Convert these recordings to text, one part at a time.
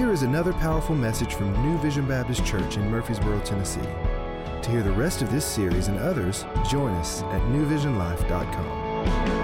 Here is another powerful message from New Vision Baptist Church in Murfreesboro, Tennessee. To hear the rest of this series and others, join us at newvisionlife.com.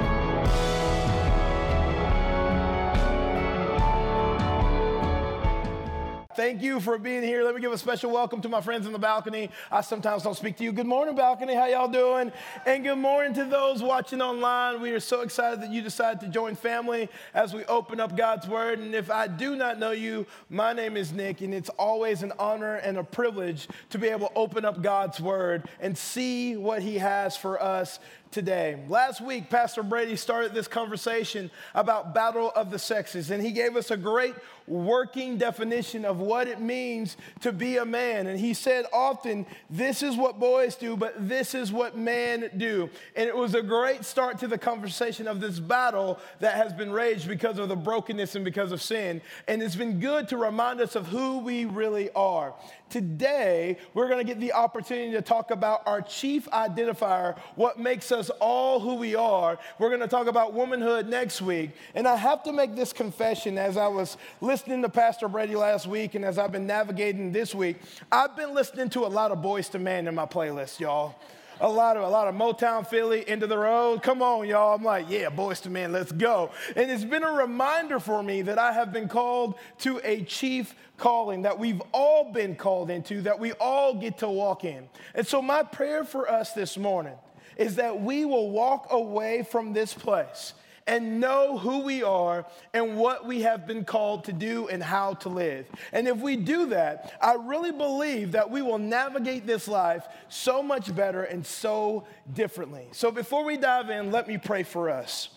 Thank you for being here. Let me give a special welcome to my friends in the balcony. I sometimes don't speak to you. Good morning, balcony. How y'all doing? And good morning to those watching online. We are so excited that you decided to join family as we open up God's Word. And if I do not know you, my name is Nick, and it's always an honor and a privilege to be able to open up God's Word and see what He has for us today. Last week, Pastor Brady started this conversation about battle of the sexes, and he gave us a great working definition of what it means to be a man. And he said often, this is what boys do, but this is what men do. And it was a great start to the conversation of this battle that has been raged because of the brokenness and because of sin. And it's been good to remind us of who we really are. Today, we're going to get the opportunity to talk about our chief identifier, what makes us all who we are. We're going to talk about womanhood next week. And I have to make this confession as I was listening to Pastor Brady last week and as I've been navigating this week. I've been listening to a lot of Boyz II Men in my playlist, y'all a lot of a lot of Motown Philly End of the Road. Come on, y'all. I'm like, yeah, Boyz II Men, let's go. And it's been a reminder for me that I have been called to a chief calling that we've all been called into, that we all get to walk in. And so my prayer for us this morning is that we will walk away from this place and know who we are and what we have been called to do and how to live. And if we do that, I really believe that we will navigate this life so much better and so differently. So before we dive in, let me pray for us.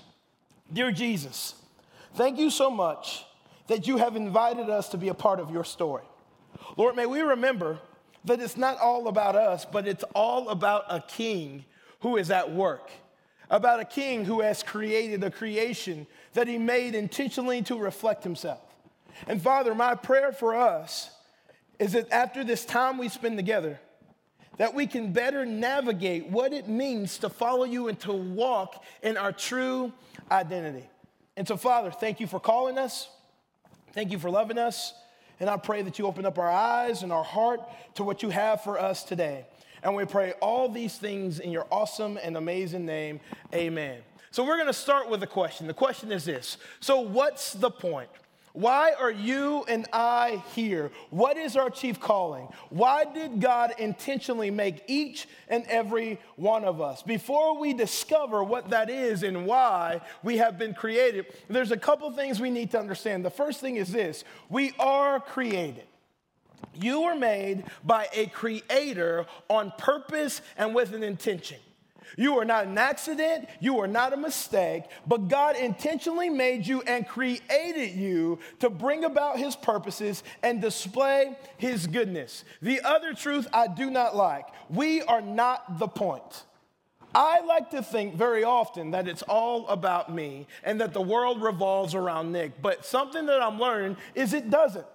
Dear Jesus, thank you so much that you have invited us to be a part of your story. Lord, may we remember that it's not all about us, but it's all about a king who is at work about a king who has created a creation that he made intentionally to reflect himself. And Father, my prayer for us is that after this time we spend together, that we can better navigate what it means to follow you and to walk in our true identity. And so, Father, thank you for calling us. Thank you for loving us. And I pray that you open up our eyes and our heart to what you have for us today. And we pray all these things in your awesome and amazing name. Amen. So we're going to start with a question. The question is this So, what's the point? Why are you and I here? What is our chief calling? Why did God intentionally make each and every one of us? Before we discover what that is and why we have been created, there's a couple things we need to understand. The first thing is this we are created. You were made by a creator on purpose and with an intention. You are not an accident, you are not a mistake, but God intentionally made you and created you to bring about his purposes and display his goodness. The other truth I do not like we are not the point. I like to think very often that it's all about me and that the world revolves around Nick, but something that I'm learning is it doesn't.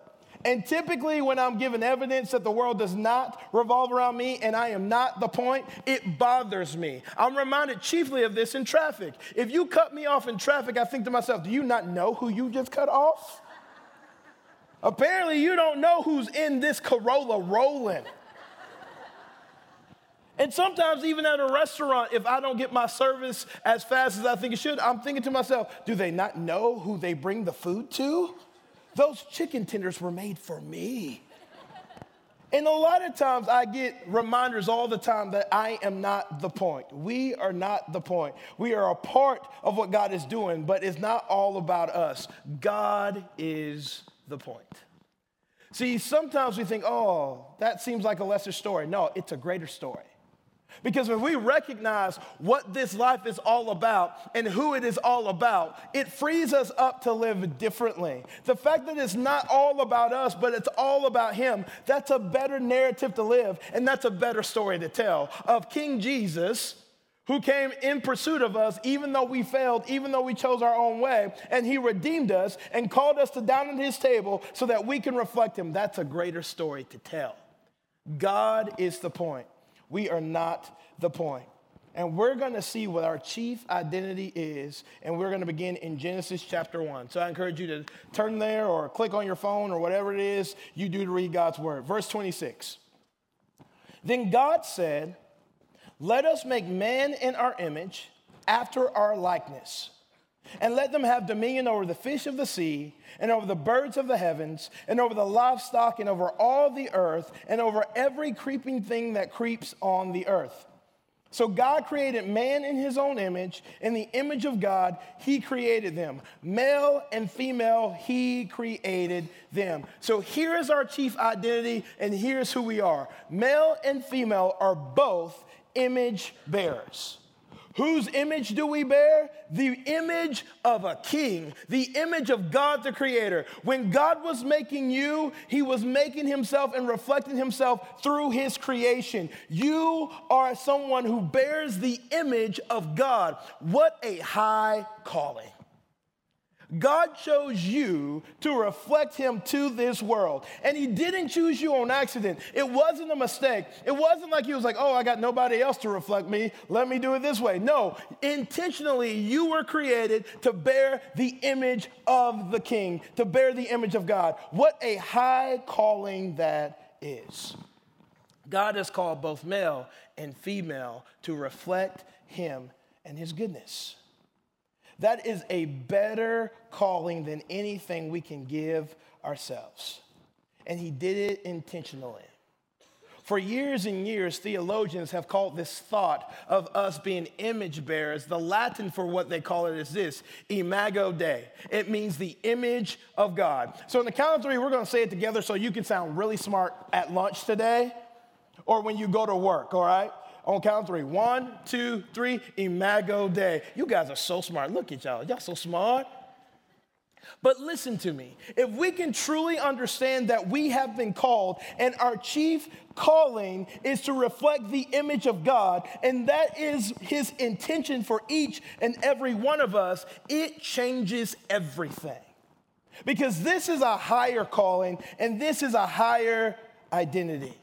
And typically, when I'm given evidence that the world does not revolve around me and I am not the point, it bothers me. I'm reminded chiefly of this in traffic. If you cut me off in traffic, I think to myself, do you not know who you just cut off? Apparently, you don't know who's in this Corolla rolling. And sometimes, even at a restaurant, if I don't get my service as fast as I think it should, I'm thinking to myself, do they not know who they bring the food to? Those chicken tenders were made for me. And a lot of times I get reminders all the time that I am not the point. We are not the point. We are a part of what God is doing, but it's not all about us. God is the point. See, sometimes we think, oh, that seems like a lesser story. No, it's a greater story. Because when we recognize what this life is all about and who it is all about, it frees us up to live differently. The fact that it's not all about us, but it's all about Him, that's a better narrative to live, and that's a better story to tell of King Jesus. Who came in pursuit of us, even though we failed, even though we chose our own way, and he redeemed us and called us to down at his table so that we can reflect him. That's a greater story to tell. God is the point. We are not the point. and we're going to see what our chief identity is, and we're going to begin in Genesis chapter 1. So I encourage you to turn there or click on your phone or whatever it is you do to read God's word. Verse 26. Then God said, Let us make man in our image, after our likeness, and let them have dominion over the fish of the sea, and over the birds of the heavens, and over the livestock, and over all the earth, and over every creeping thing that creeps on the earth. So God created man in his own image. In the image of God, he created them. Male and female, he created them. So here is our chief identity, and here's who we are. Male and female are both image bearers. Whose image do we bear? The image of a king, the image of God the Creator. When God was making you, He was making Himself and reflecting Himself through His creation. You are someone who bears the image of God. What a high calling. God chose you to reflect Him to this world. And He didn't choose you on accident. It wasn't a mistake. It wasn't like He was like, oh, I got nobody else to reflect me. Let me do it this way. No, intentionally, you were created to bear the image of the King, to bear the image of God. What a high calling that is. God has called both male and female to reflect Him and His goodness. That is a better calling than anything we can give ourselves. And he did it intentionally. For years and years, theologians have called this thought of us being image bearers. The Latin for what they call it is this imago Dei. It means the image of God. So, in the count of three, we're going to say it together so you can sound really smart at lunch today or when you go to work, all right? On count three. One, two, three. Imago Dei. You guys are so smart. Look at y'all. Y'all so smart. But listen to me. If we can truly understand that we have been called and our chief calling is to reflect the image of God, and that is his intention for each and every one of us, it changes everything. Because this is a higher calling and this is a higher identity.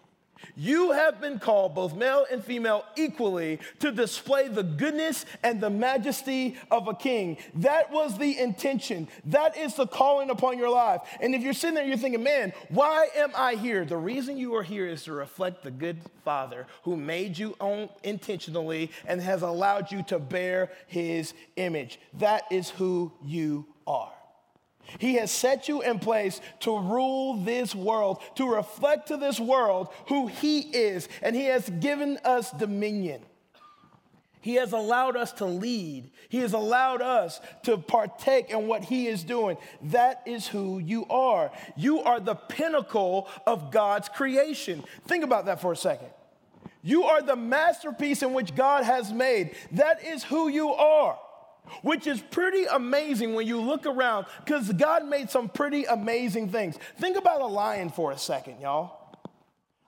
You have been called, both male and female, equally to display the goodness and the majesty of a king. That was the intention. That is the calling upon your life. And if you're sitting there, you're thinking, man, why am I here? The reason you are here is to reflect the good Father who made you own intentionally and has allowed you to bear his image. That is who you are. He has set you in place to rule this world, to reflect to this world who He is, and He has given us dominion. He has allowed us to lead. He has allowed us to partake in what He is doing. That is who you are. You are the pinnacle of God's creation. Think about that for a second. You are the masterpiece in which God has made. That is who you are which is pretty amazing when you look around because God made some pretty amazing things. Think about a lion for a second, y'all.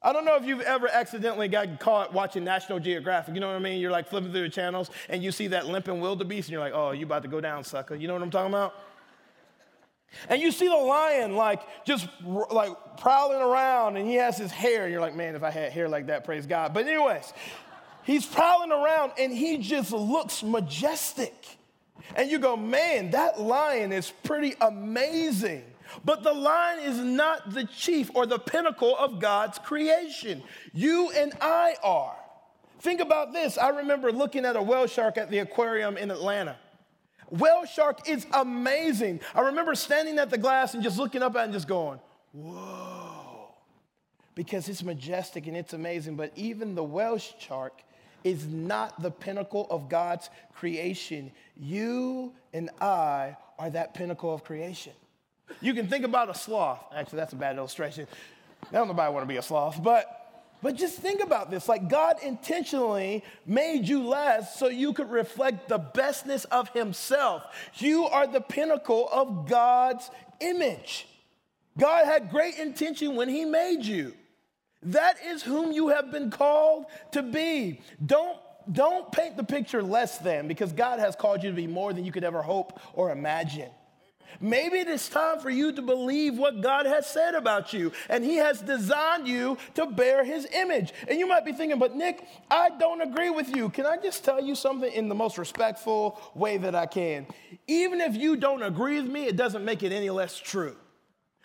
I don't know if you've ever accidentally got caught watching National Geographic. You know what I mean? You're like flipping through the channels and you see that limping wildebeest and you're like, oh, you about to go down, sucker. You know what I'm talking about? And you see the lion like just like prowling around and he has his hair. And you're like, man, if I had hair like that, praise God. But, anyways, he's prowling around and he just looks majestic. And you go, man, that lion is pretty amazing. But the lion is not the chief or the pinnacle of God's creation. You and I are. Think about this. I remember looking at a whale shark at the aquarium in Atlanta. Whale shark is amazing. I remember standing at the glass and just looking up at it and just going, whoa. Because it's majestic and it's amazing. But even the whale shark is not the pinnacle of God's creation. You and I are that pinnacle of creation. You can think about a sloth. Actually, that's a bad illustration. I don't nobody want to be a sloth, but but just think about this. Like God intentionally made you less so you could reflect the bestness of himself. You are the pinnacle of God's image. God had great intention when he made you. That is whom you have been called to be. Don't, don't paint the picture less than because God has called you to be more than you could ever hope or imagine. Maybe it is time for you to believe what God has said about you, and He has designed you to bear His image. And you might be thinking, but Nick, I don't agree with you. Can I just tell you something in the most respectful way that I can? Even if you don't agree with me, it doesn't make it any less true.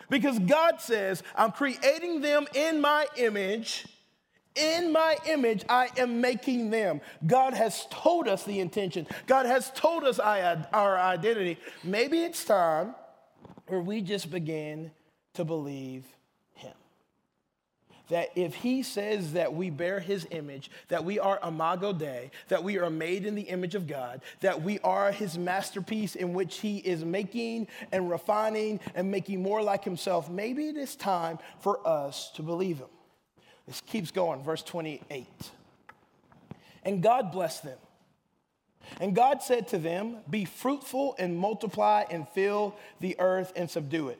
Because God says, I'm creating them in my image. In my image, I am making them. God has told us the intention. God has told us our identity. Maybe it's time where we just begin to believe that if he says that we bear his image, that we are imago Dei, that we are made in the image of God, that we are his masterpiece in which he is making and refining and making more like himself, maybe it is time for us to believe him. This keeps going, verse 28. And God blessed them. And God said to them, Be fruitful and multiply and fill the earth and subdue it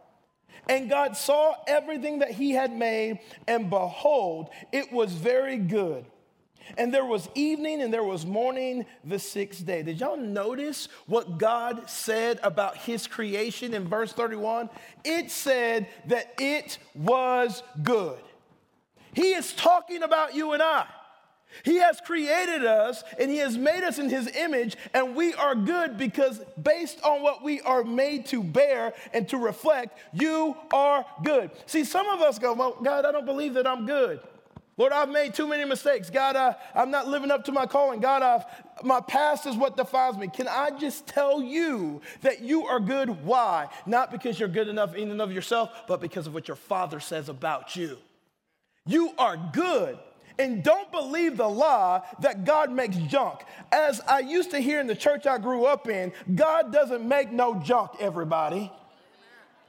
And God saw everything that he had made, and behold, it was very good. And there was evening and there was morning the sixth day. Did y'all notice what God said about his creation in verse 31? It said that it was good. He is talking about you and I. He has created us and He has made us in His image, and we are good because based on what we are made to bear and to reflect, you are good. See, some of us go, well, God, I don't believe that I'm good. Lord, I've made too many mistakes. God, uh, I'm not living up to my calling. God, I've, my past is what defines me. Can I just tell you that you are good? Why? Not because you're good enough in and of yourself, but because of what your Father says about you. You are good and don't believe the lie that God makes junk. As I used to hear in the church I grew up in, God doesn't make no junk, everybody.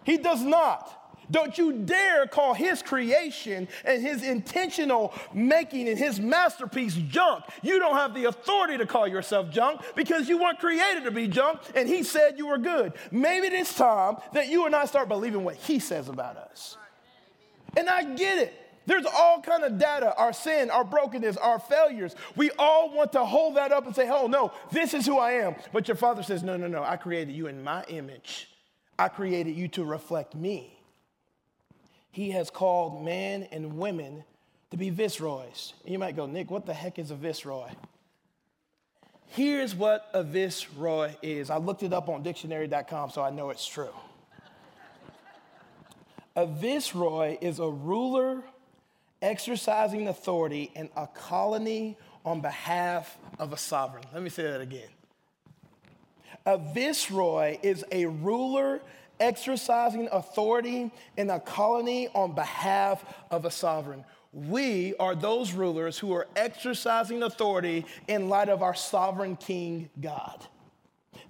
He does not. Don't you dare call his creation and his intentional making and his masterpiece junk. You don't have the authority to call yourself junk because you weren't created to be junk and he said you were good. Maybe it's time that you and I start believing what he says about us. And I get it. There's all kind of data, our sin, our brokenness, our failures. We all want to hold that up and say, oh no, this is who I am. But your father says, no, no, no, I created you in my image. I created you to reflect me. He has called men and women to be viceroys. And you might go, Nick, what the heck is a viceroy? Here's what a viceroy is. I looked it up on dictionary.com, so I know it's true. A viceroy is a ruler exercising authority in a colony on behalf of a sovereign. Let me say that again. A viceroy is a ruler exercising authority in a colony on behalf of a sovereign. We are those rulers who are exercising authority in light of our sovereign king, God.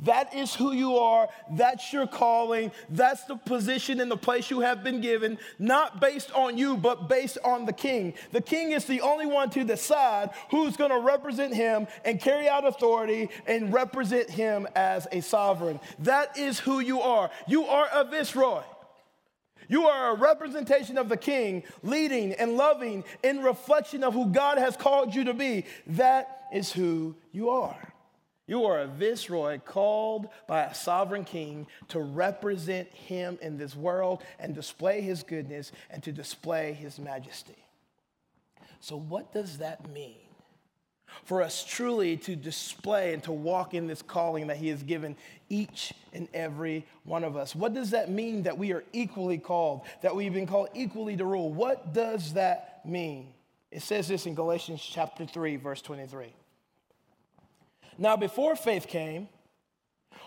That is who you are. That's your calling. That's the position and the place you have been given, not based on you, but based on the king. The king is the only one to decide who's going to represent him and carry out authority and represent him as a sovereign. That is who you are. You are a viceroy. You are a representation of the king, leading and loving in reflection of who God has called you to be. That is who you are. You are a viceroy called by a sovereign king to represent him in this world and display his goodness and to display his majesty. So, what does that mean? For us truly to display and to walk in this calling that He has given each and every one of us. What does that mean that we are equally called, that we've been called equally to rule? What does that mean? It says this in Galatians chapter 3, verse 23. Now, before faith came,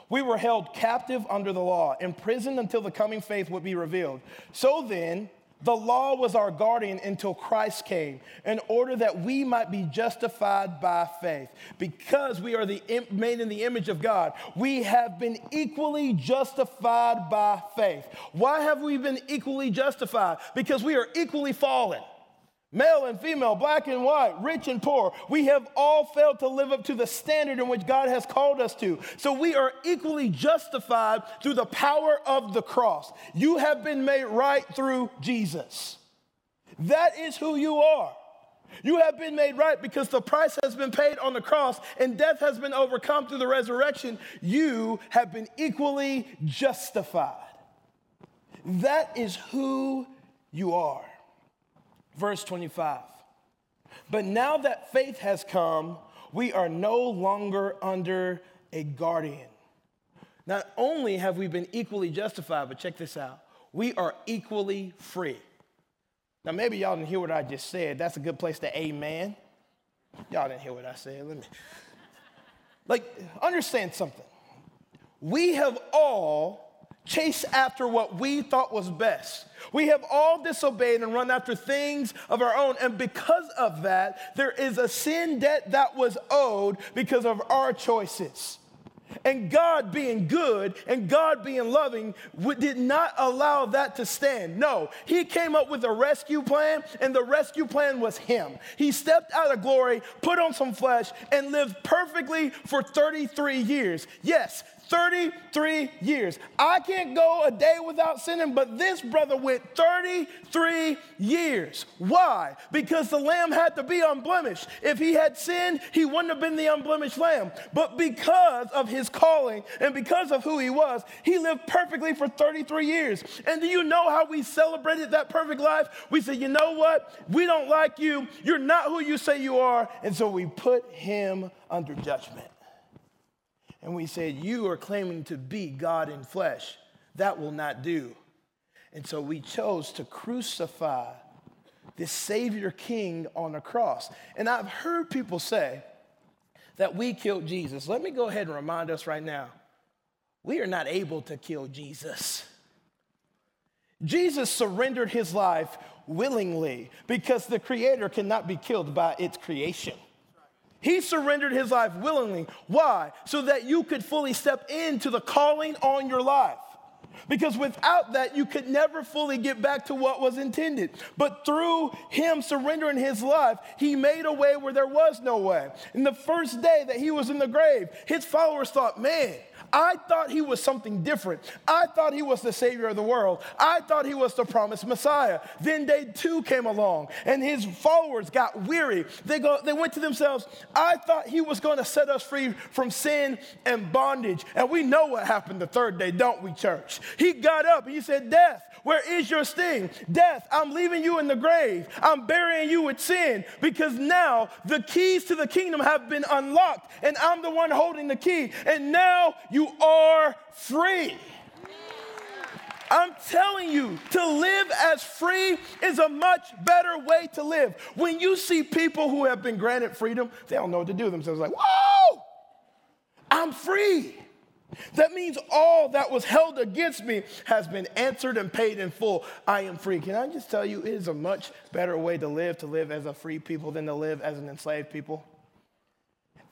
we were held captive under the law, imprisoned until the coming faith would be revealed. So then, The law was our guardian until Christ came, in order that we might be justified by faith. Because we are the, made in the image of God, we have been equally justified by faith. Why have we been equally justified? Because we are equally fallen. Male and female, black and white, rich and poor, we have all failed to live up to the standard in which God has called us to. So we are equally justified through the power of the cross. You have been made right through Jesus. That is who you are. You have been made right because the price has been paid on the cross and death has been overcome through the resurrection. You have been equally justified. That is who you are. Verse 25. But now that faith has come, we are no longer under a guardian. Not only have we been equally justified, but check this out we are equally free. Now, maybe y'all didn't hear what I just said. That's a good place to amen. Y'all didn't hear what I said. Let me. Like, understand something. We have all chase after what we thought was best. We have all disobeyed and run after things of our own. And because of that, there is a sin debt that was owed because of our choices. And God being good and God being loving did not allow that to stand. No, He came up with a rescue plan, and the rescue plan was Him. He stepped out of glory, put on some flesh, and lived perfectly for 33 years. Yes, 33 years. I can't go a day without sinning, but this brother went 33 years. Why? Because the lamb had to be unblemished. If he had sinned, he wouldn't have been the unblemished lamb. But because of his calling and because of who he was, he lived perfectly for 33 years. And do you know how we celebrated that perfect life? We said, you know what? We don't like you. You're not who you say you are. And so we put him under judgment and we said, You are claiming to be God in flesh. That will not do. And so we chose to crucify this Savior King on a cross. And I've heard people say that we killed Jesus. Let me go ahead and remind us right now we are not able to kill Jesus. Jesus surrendered his life willingly because the Creator cannot be killed by its creation. He surrendered his life willingly. Why? So that you could fully step into the calling on your life. Because without that, you could never fully get back to what was intended. But through him surrendering his life, he made a way where there was no way. In the first day that he was in the grave, his followers thought, man, I thought he was something different. I thought he was the savior of the world. I thought he was the promised Messiah. Then day two came along and his followers got weary. They, go, they went to themselves, I thought he was going to set us free from sin and bondage. And we know what happened the third day, don't we, church? He got up and he said, Death, where is your sting? Death, I'm leaving you in the grave. I'm burying you with sin because now the keys to the kingdom have been unlocked and I'm the one holding the key. And now you are free. I'm telling you, to live as free is a much better way to live. When you see people who have been granted freedom, they don't know what to do themselves. Like, whoa, I'm free. That means all that was held against me has been answered and paid in full. I am free. Can I just tell you, it is a much better way to live, to live as a free people than to live as an enslaved people.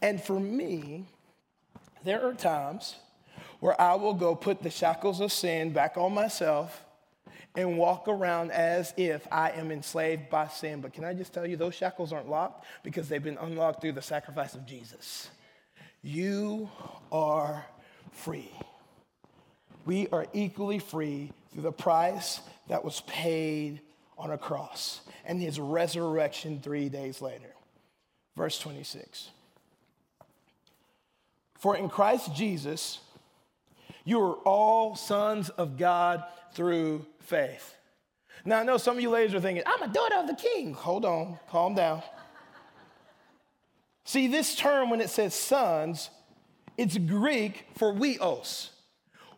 And for me, there are times where I will go put the shackles of sin back on myself and walk around as if I am enslaved by sin. But can I just tell you, those shackles aren't locked because they've been unlocked through the sacrifice of Jesus. You are free. We are equally free through the price that was paid on a cross and his resurrection three days later. Verse 26. For in Christ Jesus, you are all sons of God through faith. Now, I know some of you ladies are thinking, I'm a daughter of the king. Hold on, calm down. See, this term, when it says sons, it's Greek for huios.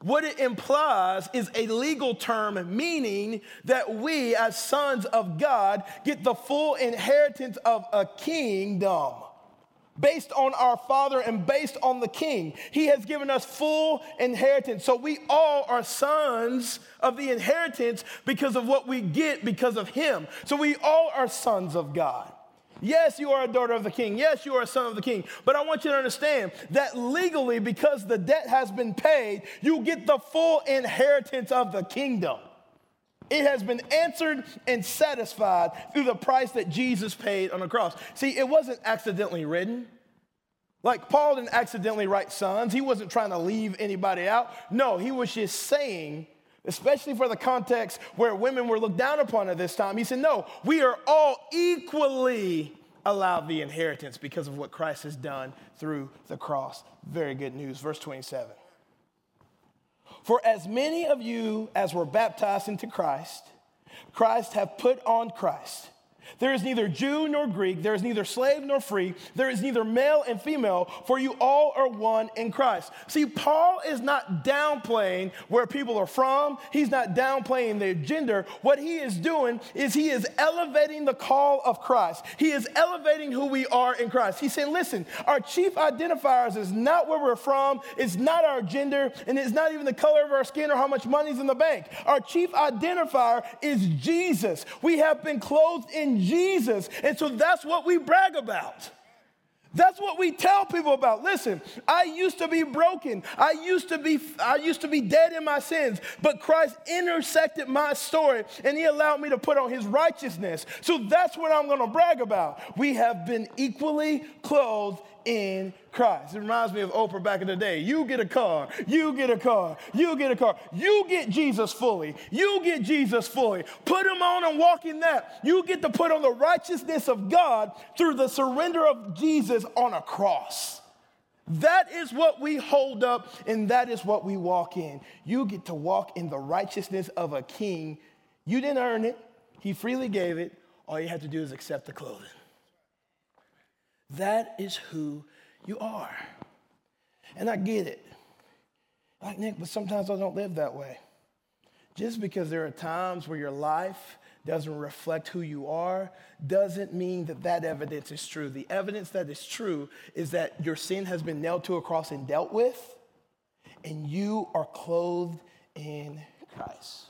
What it implies is a legal term meaning that we, as sons of God, get the full inheritance of a kingdom. Based on our Father and based on the King. He has given us full inheritance. So we all are sons of the inheritance because of what we get because of Him. So we all are sons of God. Yes, you are a daughter of the king. Yes, you are a son of the king. But I want you to understand that legally, because the debt has been paid, you get the full inheritance of the kingdom. It has been answered and satisfied through the price that Jesus paid on the cross. See, it wasn't accidentally written. Like Paul didn't accidentally write sons, he wasn't trying to leave anybody out. No, he was just saying, especially for the context where women were looked down upon at this time, he said, No, we are all equally allowed the inheritance because of what Christ has done through the cross. Very good news. Verse 27. For as many of you as were baptized into Christ, Christ have put on Christ. There is neither Jew nor Greek, there is neither slave nor free, there is neither male and female, for you all are one in Christ. See, Paul is not downplaying where people are from, he's not downplaying their gender. What he is doing is he is elevating the call of Christ, he is elevating who we are in Christ. He's saying, listen, our chief identifiers is not where we're from, it's not our gender, and it's not even the color of our skin or how much money's in the bank. Our chief identifier is Jesus. We have been clothed in Jesus. And so that's what we brag about. That's what we tell people about. Listen, I used to be broken. I used to be I used to be dead in my sins, but Christ intersected my story and he allowed me to put on his righteousness. So that's what I'm going to brag about. We have been equally clothed in Christ. It reminds me of Oprah back in the day. You get a car, you get a car, you get a car. You get Jesus fully. You get Jesus fully. Put him on and walk in that. You get to put on the righteousness of God through the surrender of Jesus on a cross. That is what we hold up and that is what we walk in. You get to walk in the righteousness of a king. You didn't earn it, he freely gave it. All you have to do is accept the clothing. That is who you are. And I get it. Like, Nick, but sometimes I don't live that way. Just because there are times where your life doesn't reflect who you are doesn't mean that that evidence is true. The evidence that is true is that your sin has been nailed to a cross and dealt with, and you are clothed in Christ.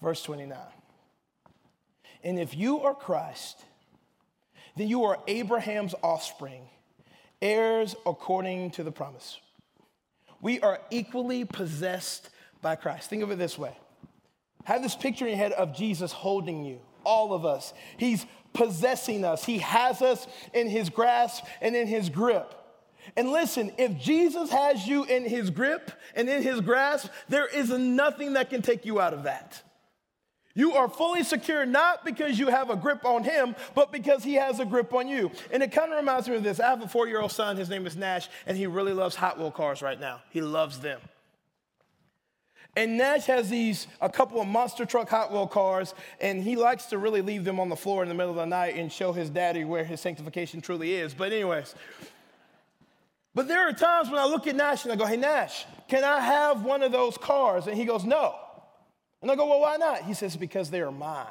Verse 29. And if you are Christ, then you are Abraham's offspring, heirs according to the promise. We are equally possessed by Christ. Think of it this way have this picture in your head of Jesus holding you, all of us. He's possessing us, He has us in His grasp and in His grip. And listen, if Jesus has you in His grip and in His grasp, there is nothing that can take you out of that. You are fully secure not because you have a grip on him, but because he has a grip on you. And it kind of reminds me of this. I have a four year old son, his name is Nash, and he really loves Hot Wheel cars right now. He loves them. And Nash has these, a couple of monster truck Hot Wheel cars, and he likes to really leave them on the floor in the middle of the night and show his daddy where his sanctification truly is. But, anyways, but there are times when I look at Nash and I go, Hey, Nash, can I have one of those cars? And he goes, No. And I go, well, why not? He says, because they are mine.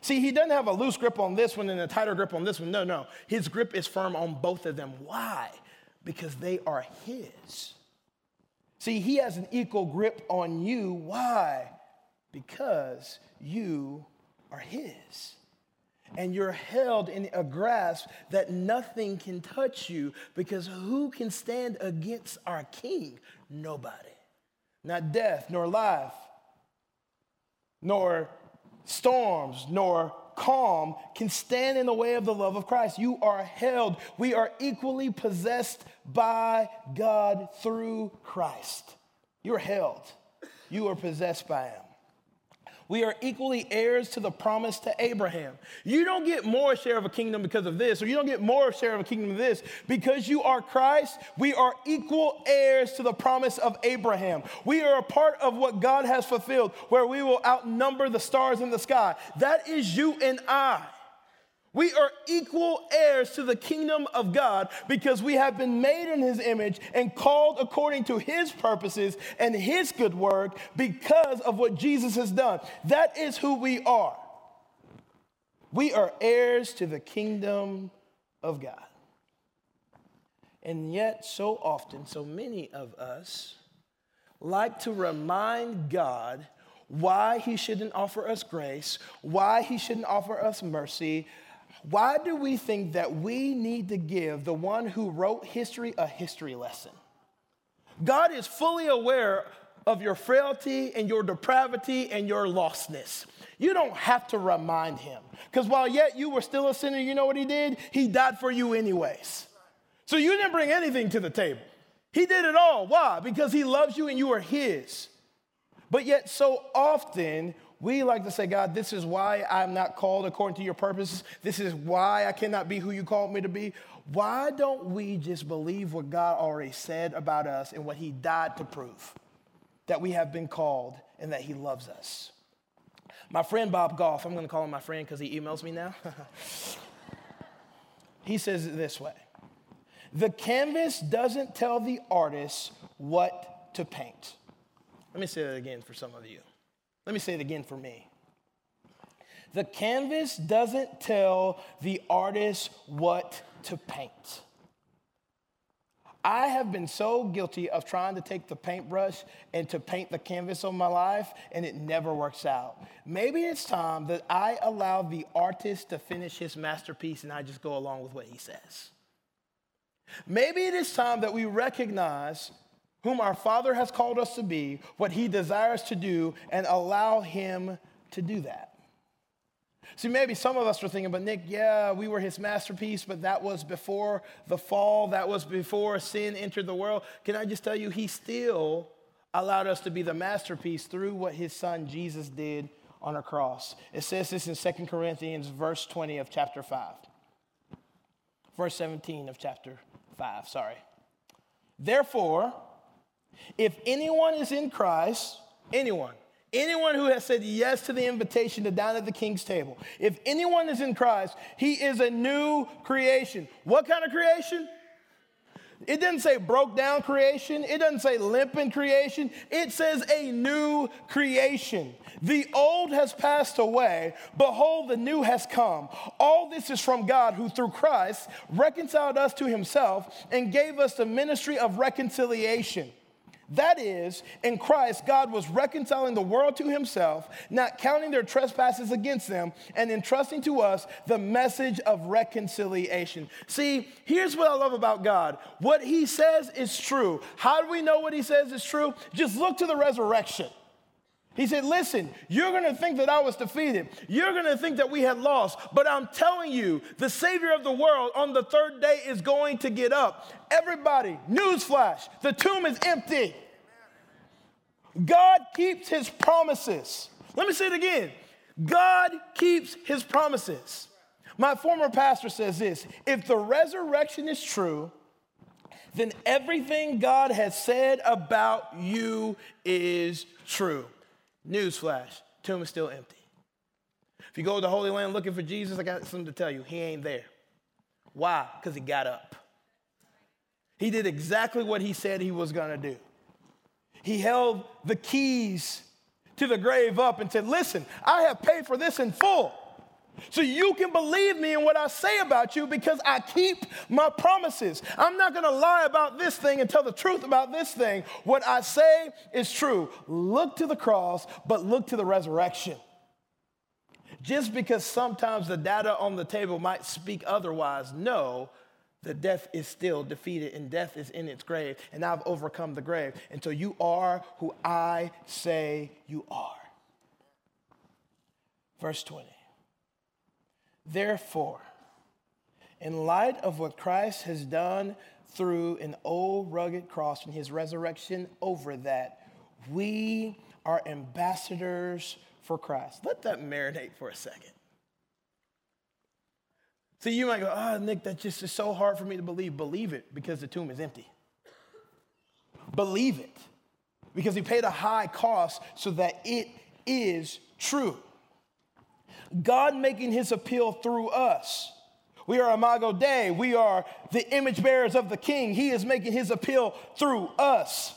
See, he doesn't have a loose grip on this one and a tighter grip on this one. No, no. His grip is firm on both of them. Why? Because they are his. See, he has an equal grip on you. Why? Because you are his. And you're held in a grasp that nothing can touch you because who can stand against our king? Nobody. Not death, nor life, nor storms, nor calm can stand in the way of the love of Christ. You are held. We are equally possessed by God through Christ. You're held. You are possessed by Him. We are equally heirs to the promise to Abraham. You don't get more share of a kingdom because of this, or you don't get more share of a kingdom of this. Because you are Christ, we are equal heirs to the promise of Abraham. We are a part of what God has fulfilled, where we will outnumber the stars in the sky. That is you and I. We are equal heirs to the kingdom of God because we have been made in his image and called according to his purposes and his good work because of what Jesus has done. That is who we are. We are heirs to the kingdom of God. And yet, so often, so many of us like to remind God why He shouldn't offer us grace, why He shouldn't offer us mercy. Why do we think that we need to give the one who wrote history a history lesson? God is fully aware of your frailty and your depravity and your lostness. You don't have to remind him. Because while yet you were still a sinner, you know what he did? He died for you anyways. So you didn't bring anything to the table. He did it all. Why? Because he loves you and you are his. But yet, so often, we like to say, God, this is why I'm not called according to your purposes. This is why I cannot be who you called me to be. Why don't we just believe what God already said about us and what he died to prove? That we have been called and that he loves us. My friend Bob Goff, I'm going to call him my friend because he emails me now. he says it this way The canvas doesn't tell the artist what to paint. Let me say that again for some of you. Let me say it again for me. The canvas doesn't tell the artist what to paint. I have been so guilty of trying to take the paintbrush and to paint the canvas of my life, and it never works out. Maybe it's time that I allow the artist to finish his masterpiece and I just go along with what he says. Maybe it is time that we recognize whom our Father has called us to be, what he desires to do, and allow him to do that. See, maybe some of us were thinking, but Nick, yeah, we were his masterpiece, but that was before the fall, that was before sin entered the world. Can I just tell you, he still allowed us to be the masterpiece through what his son Jesus did on a cross. It says this in 2 Corinthians, verse 20 of chapter 5. Verse 17 of chapter 5, sorry. Therefore, if anyone is in Christ, anyone, Anyone who has said yes to the invitation to dine at the king's table, if anyone is in Christ, he is a new creation. What kind of creation? It doesn't say broke down creation. It doesn't say limping creation. It says a new creation. The old has passed away. Behold, the new has come. All this is from God, who through Christ reconciled us to himself and gave us the ministry of reconciliation. That is, in Christ, God was reconciling the world to himself, not counting their trespasses against them, and entrusting to us the message of reconciliation. See, here's what I love about God what he says is true. How do we know what he says is true? Just look to the resurrection. He said, Listen, you're to think that I was defeated. You're to think that we had lost. But I'm telling you, the Savior of the world on the third day is going to get up. Everybody, newsflash, the tomb is empty. God keeps his promises. Let me say it again God keeps his promises. My former pastor says this if the resurrection is true, then everything God has said about you is true. Newsflash, tomb is still empty. If you go to the Holy Land looking for Jesus, I got something to tell you. He ain't there. Why? Because he got up. He did exactly what he said he was going to do. He held the keys to the grave up and said, Listen, I have paid for this in full. So you can believe me in what I say about you because I keep my promises. I'm not going to lie about this thing and tell the truth about this thing. What I say is true. Look to the cross, but look to the resurrection. Just because sometimes the data on the table might speak otherwise, no, the death is still defeated and death is in its grave, and I've overcome the grave. And so you are who I say you are. Verse 20. Therefore, in light of what Christ has done through an old rugged cross and his resurrection over that, we are ambassadors for Christ. Let that marinate for a second. See, you might go, oh, Nick, that just is so hard for me to believe. Believe it because the tomb is empty. Believe it because he paid a high cost so that it is true. God making his appeal through us. We are Imago Dei. We are the image bearers of the King. He is making his appeal through us.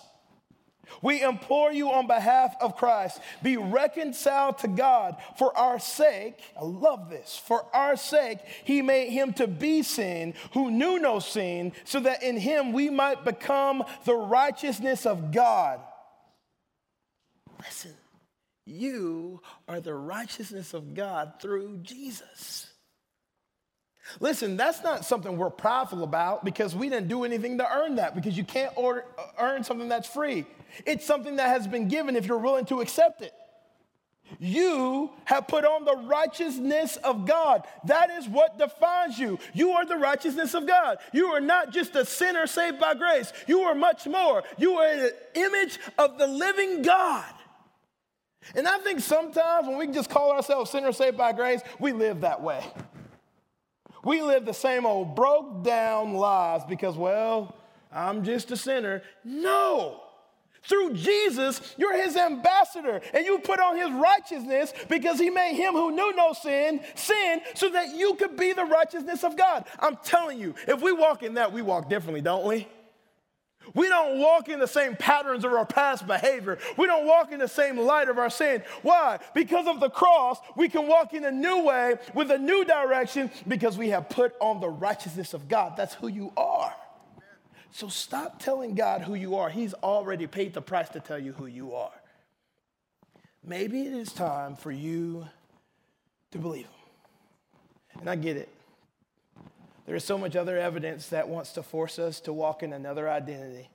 We implore you on behalf of Christ, be reconciled to God for our sake. I love this. For our sake, he made him to be sin who knew no sin, so that in him we might become the righteousness of God. Listen, you are the righteousness of God through Jesus. Listen, that's not something we're prideful about because we didn't do anything to earn that, because you can't order, uh, earn something that's free. It's something that has been given if you're willing to accept it. You have put on the righteousness of God. That is what defines you. You are the righteousness of God. You are not just a sinner saved by grace, you are much more. You are an image of the living God. And I think sometimes when we just call ourselves sinners saved by grace, we live that way. We live the same old broke down lives because, well, I'm just a sinner. No. Through Jesus, you're his ambassador, and you put on his righteousness because he made him who knew no sin sin so that you could be the righteousness of God. I'm telling you, if we walk in that, we walk differently, don't we? We don't walk in the same patterns of our past behavior. We don't walk in the same light of our sin. Why? Because of the cross, we can walk in a new way with a new direction because we have put on the righteousness of God. That's who you are. So stop telling God who you are. He's already paid the price to tell you who you are. Maybe it is time for you to believe Him. And I get it. There is so much other evidence that wants to force us to walk in another identity.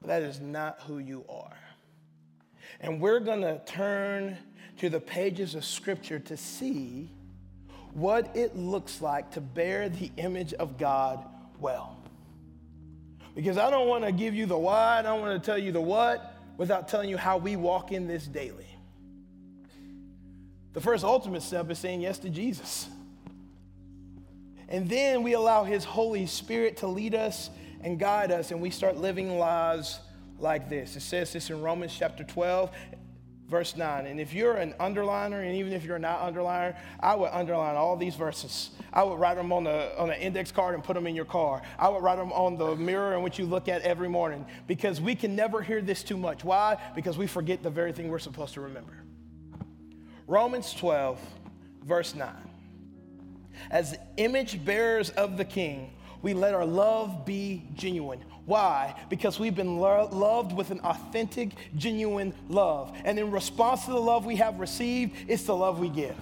But that is not who you are. And we're going to turn to the pages of Scripture to see what it looks like to bear the image of God well. Because I don't want to give you the why, I don't want to tell you the what without telling you how we walk in this daily. The first ultimate step is saying yes to Jesus. And then we allow His Holy Spirit to lead us and guide us, and we start living lives like this. It says this in Romans chapter 12, verse 9. And if you're an underliner, and even if you're not underliner, I would underline all these verses. I would write them on, the, on an index card and put them in your car. I would write them on the mirror in which you look at every morning because we can never hear this too much. Why? Because we forget the very thing we're supposed to remember. Romans 12, verse 9. As image bearers of the King, we let our love be genuine. Why? Because we've been lo- loved with an authentic, genuine love. And in response to the love we have received, it's the love we give.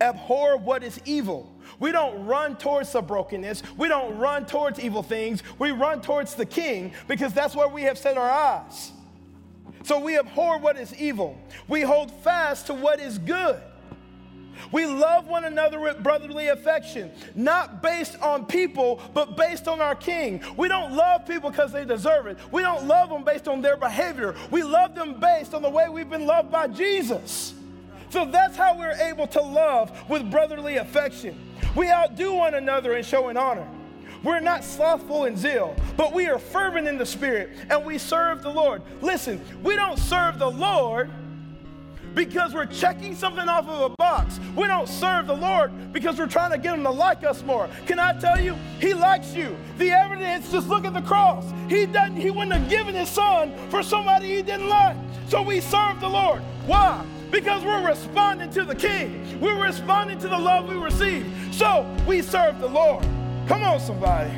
Abhor what is evil. We don't run towards the brokenness. We don't run towards evil things. We run towards the King because that's where we have set our eyes. So we abhor what is evil. We hold fast to what is good. We love one another with brotherly affection, not based on people, but based on our King. We don't love people because they deserve it. We don't love them based on their behavior. We love them based on the way we've been loved by Jesus. So that's how we're able to love with brotherly affection. We outdo one another in showing honor. We're not slothful in zeal, but we are fervent in the spirit and we serve the Lord. Listen, we don't serve the Lord because we're checking something off of a box. We don't serve the Lord because we're trying to get him to like us more. Can I tell you, he likes you. The evidence, just look at the cross. He doesn't, he wouldn't have given his son for somebody he didn't like. So we serve the Lord. Why? Because we're responding to the King. We're responding to the love we receive. So we serve the Lord. Come on, somebody.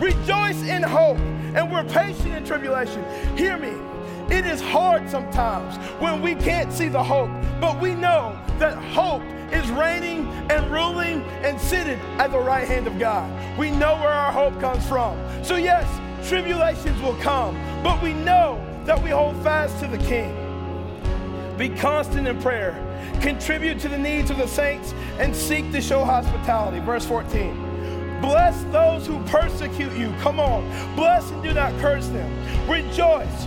Rejoice in hope, and we're patient in tribulation. Hear me. It is hard sometimes when we can't see the hope, but we know that hope is reigning and ruling and sitting at the right hand of God. We know where our hope comes from. So, yes, tribulations will come, but we know that we hold fast to the King. Be constant in prayer, contribute to the needs of the saints, and seek to show hospitality. Verse 14. Bless those who persecute you. Come on. Bless and do not curse them. Rejoice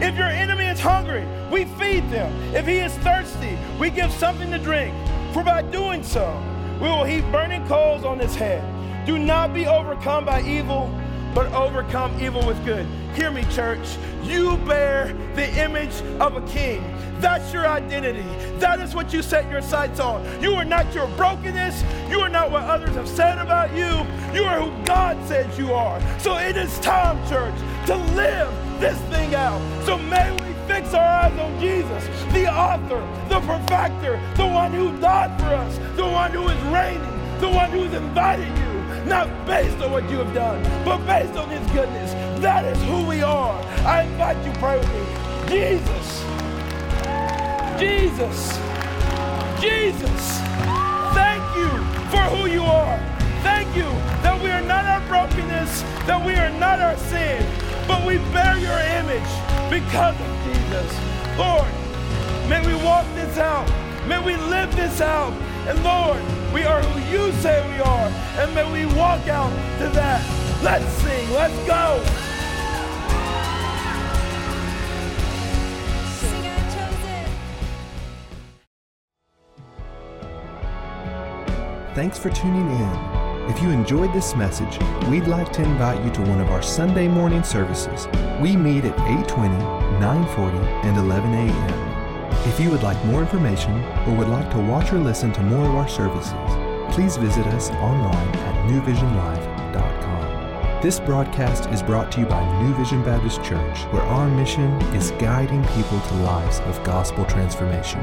If your enemy is hungry, we feed them. If he is thirsty, we give something to drink. For by doing so, we will heap burning coals on his head. Do not be overcome by evil, but overcome evil with good. Hear me, church. You bear the image of a king. That's your identity. That is what you set your sights on. You are not your brokenness. You are not what others have said about you. You are who God says you are. So it is time, church, to live this thing out. So may we fix our eyes on Jesus, the author, the perfecter, the one who died for us, the one who is reigning, the one who is inviting you not based on what you have done, but based on His goodness. That is who we are. I invite you pray with me. Jesus, Jesus, Jesus, thank you for who you are. Thank you that we are not our brokenness, that we are not our sin, but we bear your image because of Jesus. Lord, may we walk this out. May we live this out. And Lord, we are who you say we are. And may we walk out to that. Let's sing. Let's go. Thanks for tuning in. If you enjoyed this message, we'd like to invite you to one of our Sunday morning services. We meet at 8:20, 9:40, and 11 a.m. If you would like more information or would like to watch or listen to more of our services, please visit us online at newvisionlive.com. This broadcast is brought to you by New Vision Baptist Church, where our mission is guiding people to lives of gospel transformation.